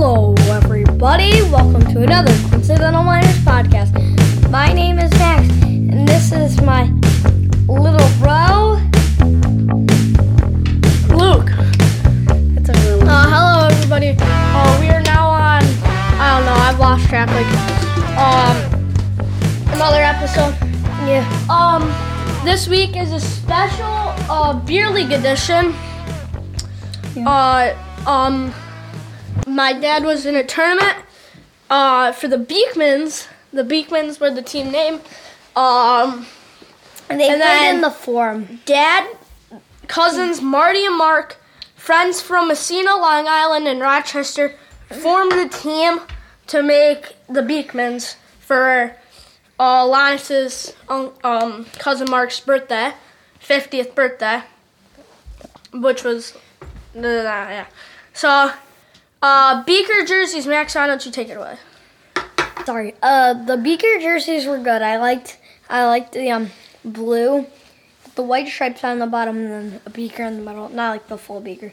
Hello, everybody. Welcome to another Coincidental Miners podcast. My name is Max, and this is my little bro, Luke. It's a really Uh, hello, everybody. Uh, we are now on. I don't know. I've lost track. Like, um, another episode. yeah. Um, this week is a special uh beer league edition. Uh, um, my dad was in a tournament. Uh, for the Beekmans. The Beekmans were the team name. Um, And they And then- in the form. dad, cousins Marty and Mark, friends from Messina, Long Island, and Rochester, formed a team to make the Beekmans for uh, Linus's um, cousin Mark's birthday, 50th birthday, which was, uh, yeah. So, uh, Beaker jerseys, Max, why don't you take it away? Sorry. Uh, the Beaker jerseys were good. I liked. I liked the um blue, the white stripes on the bottom, and then a beaker in the middle. Not like the full beaker.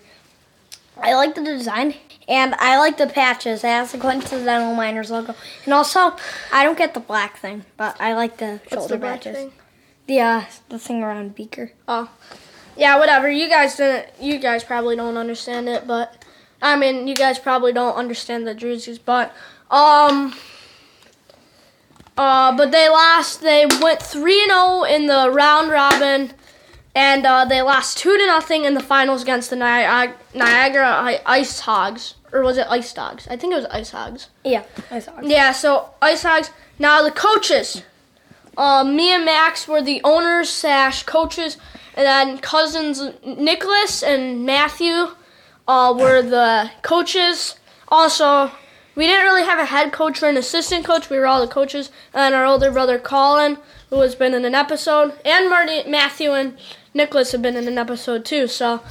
I like the design, and I like the patches. It has the Coincidental Miners logo, and also I don't get the black thing, but I like the What's shoulder the patches. thing? The uh, the thing around beaker. Oh, yeah, whatever. You guys didn't. You guys probably don't understand it, but I mean, you guys probably don't understand the jerseys, but um, uh, but they lost. They went three and zero in the round robin, and uh, they lost two to nothing in the finals against the Niagara, Niagara I- Ice Hogs, or was it Ice Dogs? I think it was Ice Hogs. Yeah, I saw. it. Yeah, so Ice Hogs. Now the coaches. Uh, me and Max were the owners slash coaches, and then cousins Nicholas and Matthew uh, were the coaches. Also, we didn't really have a head coach or an assistant coach. We were all the coaches, and our older brother Colin, who has been in an episode, and Marty, Matthew, and Nicholas have been in an episode too. So,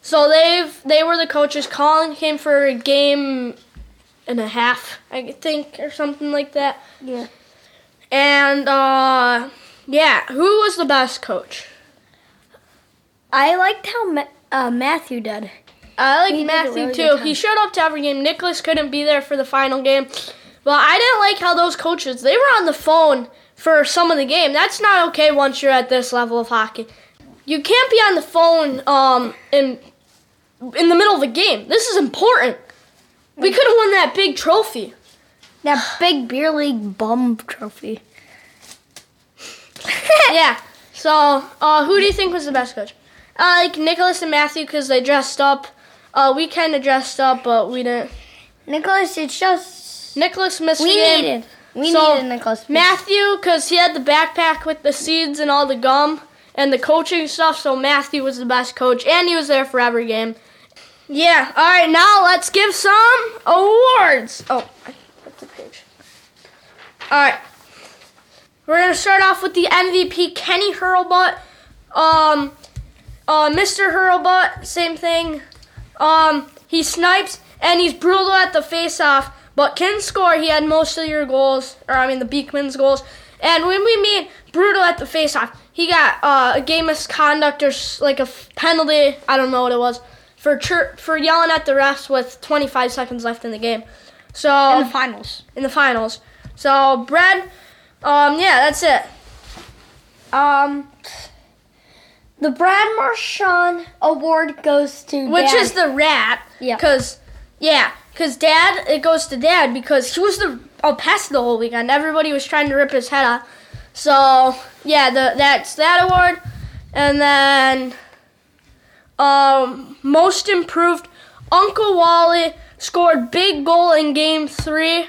so they've they were the coaches. Colin came for a game and a half, I think, or something like that. Yeah. And uh, yeah, who was the best coach? I liked how Ma- uh, Matthew did. I like He really too. He showed up to every game. Nicholas couldn't be there for the final game, but I didn't like how those coaches they were on the phone for some of the game. That's not okay once you're at this level of hockey. You can't be on the phone um in in the middle of a game. This is important. We could have won that big trophy. That big beer league bum trophy. yeah. So, uh, who do you think was the best coach? I like Nicholas and Matthew because they dressed up. Uh, we kind of dressed up, but we didn't. Nicholas, it's just Nicholas missed we game. needed. We So, needed Nicholas. Matthew, because he had the backpack with the seeds and all the gum and the coaching stuff, so Matthew was the best coach, and he was there for every game. Yeah, alright, now let's give some awards. Oh, I put the page. Alright. We're going to start off with the MVP, Kenny Hurlbutt. Um, uh, Mr. Hurlbutt, same thing. Um, he snipes and he's brutal at the face-off, but can score. He had most of your goals, or I mean the Beekman's goals. And when we mean brutal at the face-off, he got uh, a game misconduct or like a f- penalty. I don't know what it was for chir- for yelling at the refs with 25 seconds left in the game. So in the finals. in the finals. So Brad, um, yeah, that's it. Um, the Brad Marchand Award goes to Which Dad. is the rat. Yeah. Cause yeah, cause dad it goes to dad because he was the oh pest the whole weekend. Everybody was trying to rip his head off. So yeah, the that's that award, and then um most improved. Uncle Wally scored big goal in game three.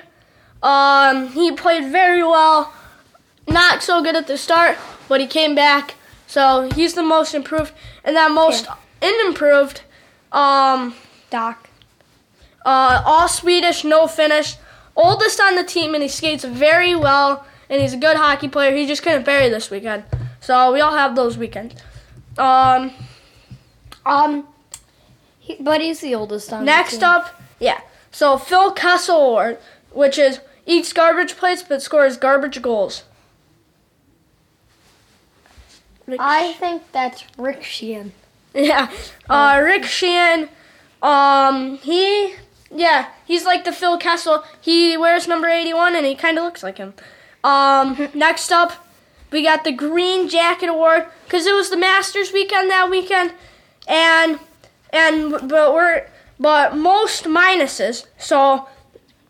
Um, he played very well. Not so good at the start, but he came back. So he's the most improved, and that most unimproved. Um, Doc. uh, all Swedish, no Finnish, oldest on the team, and he skates very well, and he's a good hockey player. He just couldn't bury this weekend, so we all have those weekends. Um, Um, he, but he's the oldest on the next up, yeah. So Phil Kessel Award, which is eats garbage plates but scores garbage goals. I think that's Rick Sheehan. Yeah. Uh, Rick Sheehan, um, he Yeah, he's like the Phil Kessel. He wears number 81 and he kind of looks like him. Um, next up, we got the Green Jacket Award because it was the Masters weekend that weekend, and and but we're but most minuses. So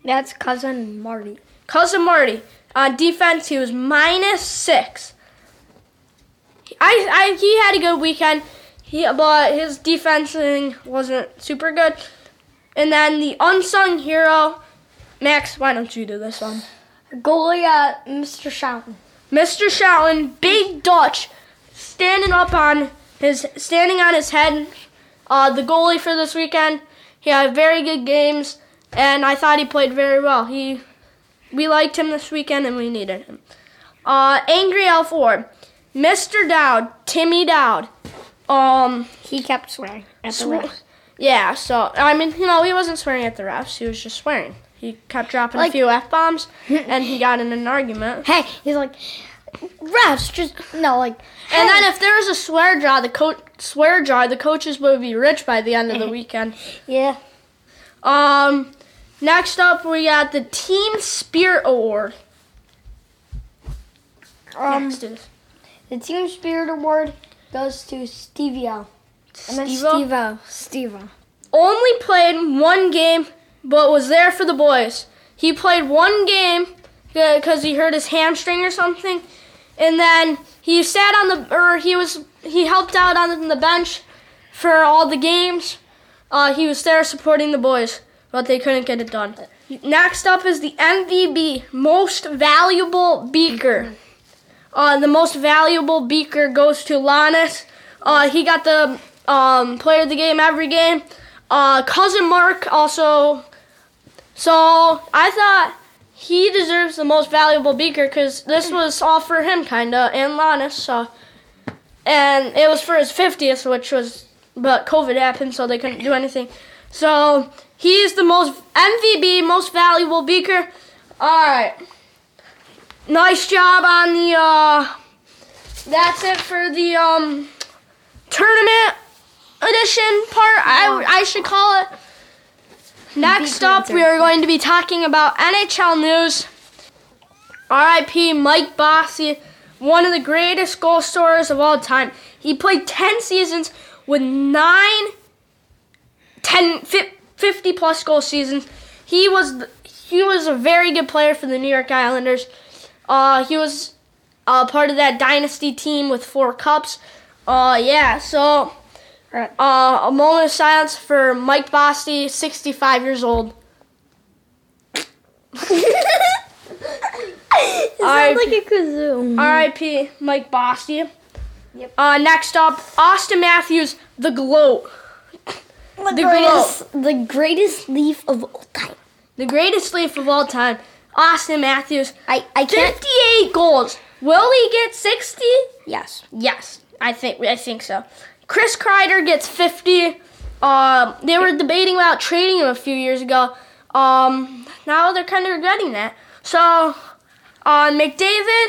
That's cousin Marty. cousin Marty on defense, he was minus six. I, I he had a good weekend, he but his defensing wasn't super good. And then the unsung hero, Max. Why don't you do this one? Goalie, uh, Mr. Shouten. Mr. Shatlin, Big Dutch, standing up on his standing on his head. Uh, the goalie for this weekend. He had very good games, and I thought he played very well. He, we liked him this weekend, and we needed him. Uh, Angry Elf Ward, Mr. Dowd, Timmy Dowd. Um, He kept swearing at the Swe- ref. yeah, so I mean, you know, he wasn't swearing at the refs. He was just swearing. He kept dropping a few f bombs, and he got in an argument. Hey, he's like, refs, just, no, like, And then if there was a swear jar, the coach swear jar, the coaches would be rich by the end of the weekend. yeah. Um, next up we got the Team Spirit Award. Um, Next is the Team Spirit Award goes to Stevie O. I meant Steve-O. Steve-O. Steve-O. only played one game, but was there for the boys. He played one game because he hurt his hamstring or something, and then he sat on the or he was he helped out on the bench for all the games. Uh, he was there supporting the boys, but they couldn't get it done. Next up is the MVB, Most Valuable Beaker. Uh, the most valuable beaker goes to Lannis. Uh, he got the um, player of the game every game. Uh, cousin Mark also. So I thought he deserves the most valuable beaker because this was all for him, kinda, and Lannis. So, and it was for his 50th, which was, but COVID happened, so they couldn't do anything. So he's the most MVB, most valuable beaker. All right. Nice job on the. uh That's it for the um tournament edition part. I I should call it. Next up, we are going to be talking about NHL news. R.I.P. Mike Bossy, one of the greatest goal scorers of all time. He played 10 seasons with 9, 10, 50 plus goal seasons. He was he was a very good player for the New York Islanders. Uh, he was uh, part of that dynasty team with four cups. Uh, yeah, so uh, a moment of silence for Mike Bossy, 65 years old. It sounds like a kazoo. R.I.P. Mike Bossy. Yep. Uh, next up, Austin Matthews, the GLOAT. the, the greatest, the greatest leaf of all time. The greatest leaf of all time. Austin Matthews, I, I can't. 58 goals. Will he get 60? Yes. Yes, I think I think so. Chris Kreider gets 50. Um, they were debating about trading him a few years ago. Um, now they're kind of regretting that. So, uh, McDavid,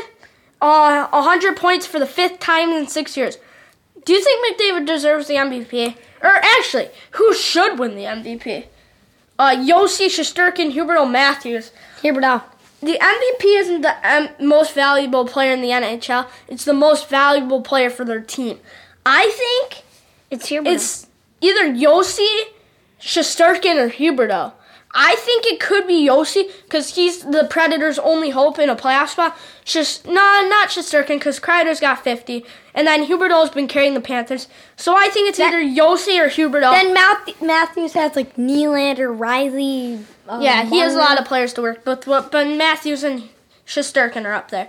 uh, 100 points for the fifth time in six years. Do you think McDavid deserves the MVP? Or actually, who should win the MVP? Uh, Josi Shesterkin, Huberdeau Matthews. But The MVP isn't the um, most valuable player in the NHL. It's the most valuable player for their team. I think It's it's either Josi, Shesterkin, or Huberdeau. I think it could be Josi because he's the Predators' only hope in a playoff spot. Just no, not Shesterkin because Kreider's got 50, and then Huberdeau's been carrying the Panthers. So I think it's That- either Josi or Huberdeau. Then Math- Matthews has like Nylander, Riley. Uh, Yeah, he has a lot of players to work with, but, but Matthews and Shesterkin are up there.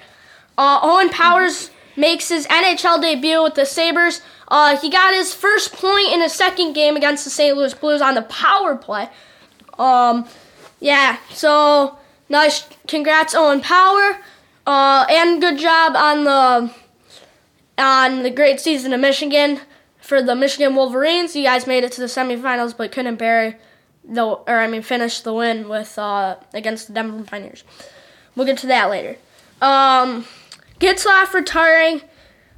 Uh, Owen Powers makes his NHL debut with the Sabres. Uh, he got his first point in his second game against the St. Louis Blues on the power play. Um, yeah, so nice, congrats Owen Power, uh, and good job on the on the great season of Michigan for the Michigan Wolverines. You guys made it to the semifinals, but couldn't bury the or I mean finish the win with uh, against the Denver Pioneers. We'll get to that later. Um, Getzlaff retiring.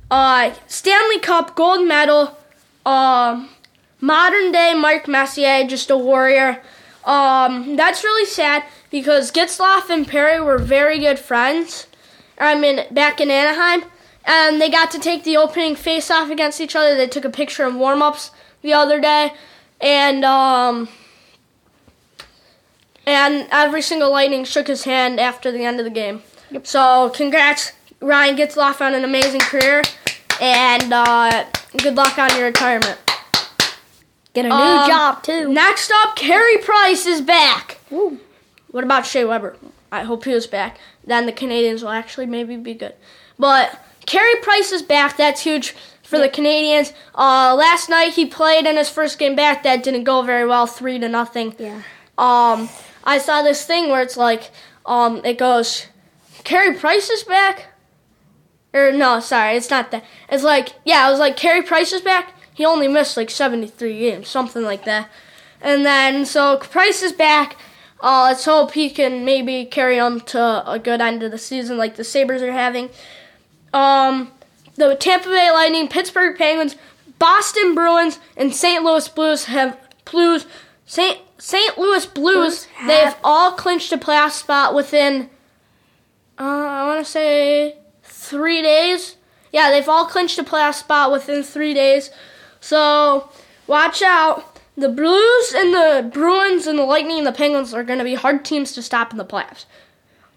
Uh, Stanley Cup gold medal. Um, modern day Mark Messier, just a warrior. Um, that's really sad because Getzlaff and Perry were very good friends. I mean, back in Anaheim, and they got to take the opening face-off against each other. They took a picture in warm-ups the other day, and um, and every single Lightning shook his hand after the end of the game. So, congrats, Ryan Getzlaff, on an amazing career, and uh, good luck on your retirement. Get a new Um, job too. Next up, Carey Price is back. Woo. What about Shea Weber? I hope he was back. Then the Canadiens will actually maybe be good. But Carey Price is back. That's huge for the Canadiens. Uh, last night he played in his first game back. That didn't go very well, three to nothing. Yeah. Um, I saw this thing where it's like, um, it goes, Carey Price is back. Or no, sorry, it's not that. It's like, yeah, it was like Carey Price is back. He only missed like 73 games, something like that. And then so Price is back. Uh, let's hope he can maybe carry on to a good end of the season, like the Sabres are having. Um, the Tampa Bay Lightning, Pittsburgh Penguins, Boston Bruins, and St. Louis Blues have Blues. St. St. Louis Blues. Have- They've all clinched a playoff spot within. Uh, I want to say three days. Yeah, they've all clinched a playoff spot within three days. So watch out. The Blues and the Bruins and the Lightning and the Penguins are going to be hard teams to stop in the playoffs.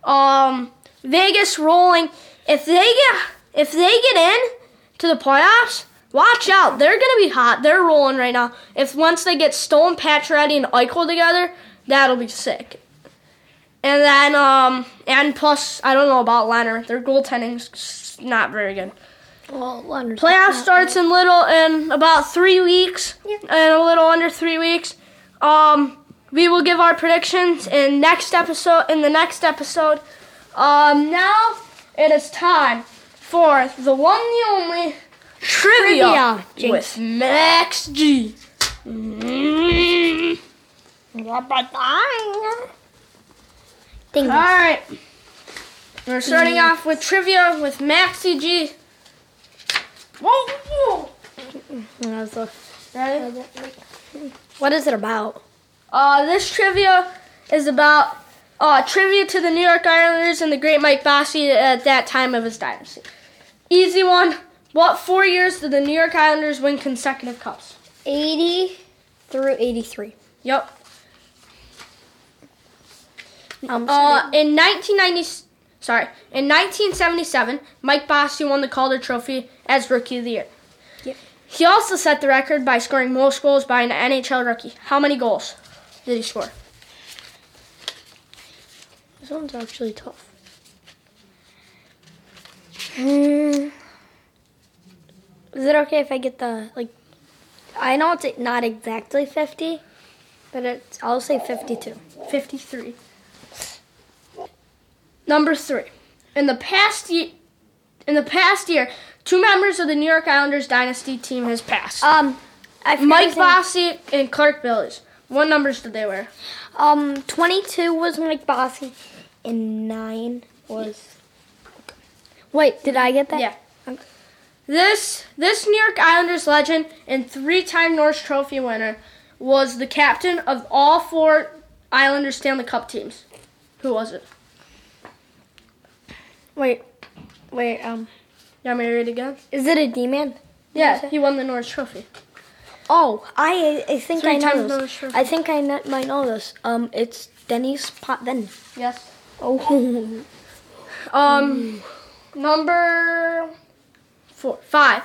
Um, Vegas rolling. If they get if they get in to the playoffs, watch out. They're going to be hot. They're rolling right now. If once they get Stone, Pacioretty, and Eichel together, that'll be sick. And then um and plus I don't know about Leonard. Their goaltending's not very good. Well, Playoff starts in little in about three weeks, Yeah. and a little under three weeks. Um, we will give our predictions in next episode. In the next episode, um, now it is time for the one, the only trivia, Trivia, with Max G. Mm. All right, we're starting off with trivia with Maxi G. Whoa, whoa. That's a- Ready? What is it about? Uh, this trivia is about uh, trivia to the New York Islanders and the great Mike Bossy at that time of his dynasty. Easy one. What four years did the New York Islanders win consecutive cups? 80 through 83. Yep. Um, Uh, in 1990, sorry, in 1977, Mike Bossy won the Calder Trophy as Rookie of the Year. Yep. He also set the record by scoring most goals by an NHL rookie. How many goals did he score? This one's actually tough. Hmm. Is it okay if I get the like? I know it's not exactly fifty, but it's I'll say fifty-two. 53. Number three. In the past year, in the past year, two members of the New York Islanders dynasty team has passed. Um, I Mike. Bossy and Clark Gillies. What numbers did they wear? Um, twenty-two was Mike Bossy, and nine was. Wait, did I get that? Yeah. Okay. This this New York Islanders legend and three-time Norris Trophy winner was the captain of all four Islanders Stanley Cup teams. Who was it? Wait, wait. Um, You want me to read it again? is it a D-man? Yeah, he won the Norris Trophy. Oh, I I think I Three times know this. I think I might know this. Um, it's Denny's pot. Potvin. Yes. Oh, Um, number four, five.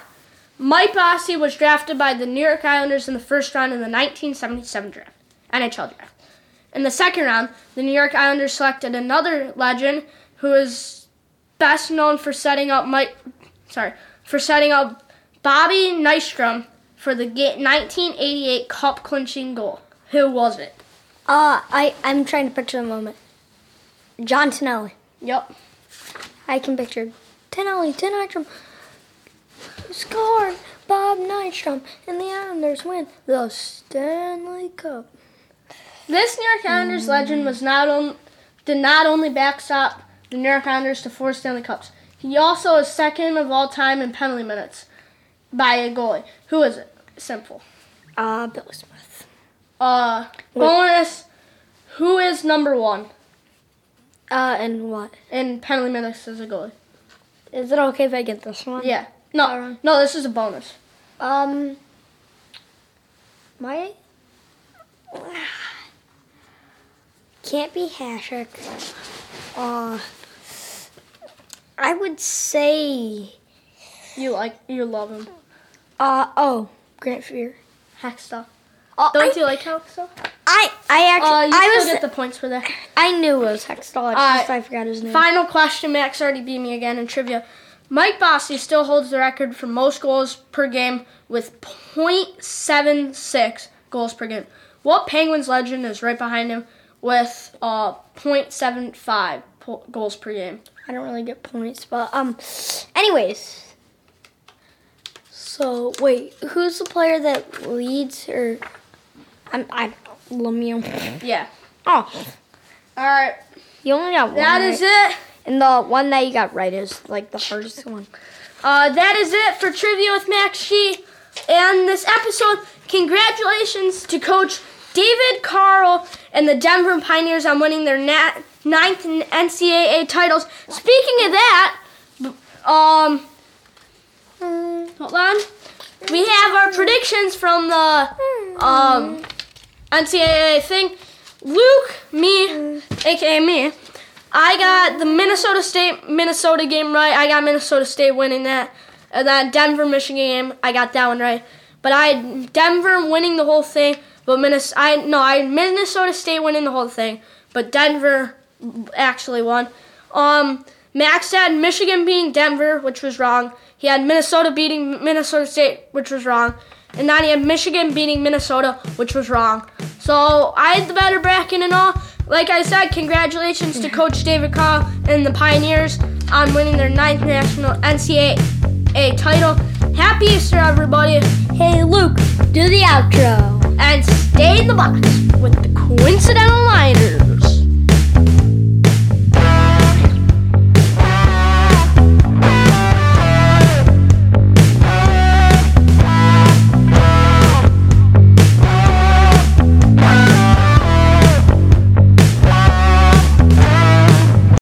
Mike Bossy was drafted by the New York Islanders in the first round in the 1977 draft, NHL draft. In the second round, the New York Islanders selected another legend who is best known for setting up Mike, sorry, for setting up Bobby Nystrom for the 1988 Cup clinching goal. Who was it? uh, I I'm trying to picture the moment. John Tonelli. Yep. I can picture Tin Nystrom scored. Bob Nystrom and the Islanders win the Stanley Cup. This New York Islanders legend was not on, did not only backstop the New York Islanders to four Stanley Cups. He also is second of all time in penalty minutes by a goalie. Who is it? Simple. Uh, Billy Smith. Uh, Wait. bonus. Who is number one Uh, and what? in penalty minutes as a goalie? Is it okay if I get this one? Yeah. No, Alright. no, this is a bonus. Um, my can't be Hasek. Uh, I would say, You like, you love him. uh, oh, Grant Fuhr. Hextall. Uh, Don't I, you like Hextall? I, I actually, Uh, you I still was, get the points for that. I knew it was Hextall. Uh, just I forgot his name. Final question. Max already beat me again in trivia. Mike Bossy still holds the record for most goals per game with .76 goals per game. What Penguins legend is right behind him with uh, .75 po- goals per game? I don't really get points, but um, anyways. So wait, who's the player that leads or I'm I Lemieux. Yeah. Oh, All right. you only got one. That right? is it. And the one that you got right is like the hardest one. Uh, that is it for trivia with Max G. And this episode, congratulations to Coach David Carle and the Denver Pioneers on winning their nat- ninth NCAA titles. Speaking of that, um, hold on, we have our predictions from the um NCAA thing. Luke, me, aka me, I got the Minnesota State Minnesota game right. I got Minnesota State winning that. And then Denver Michigan game, I got that one right. But I Denver winning the whole thing, but Minnesota I no, I Minnesota State winning the whole thing, but Denver actually won. Um Max had Michigan beating Denver, which was wrong. He had Minnesota beating Minnesota State, which was wrong. And then he had Michigan beating Minnesota, which was wrong. So I had the better bracket and all. Like I said, congratulations to Coach David Carle and the Pioneers on winning their ninth national NCAA title. Happy Easter, everybody, Hey Luke, do the outro. And stay in the box with the coincidental liners.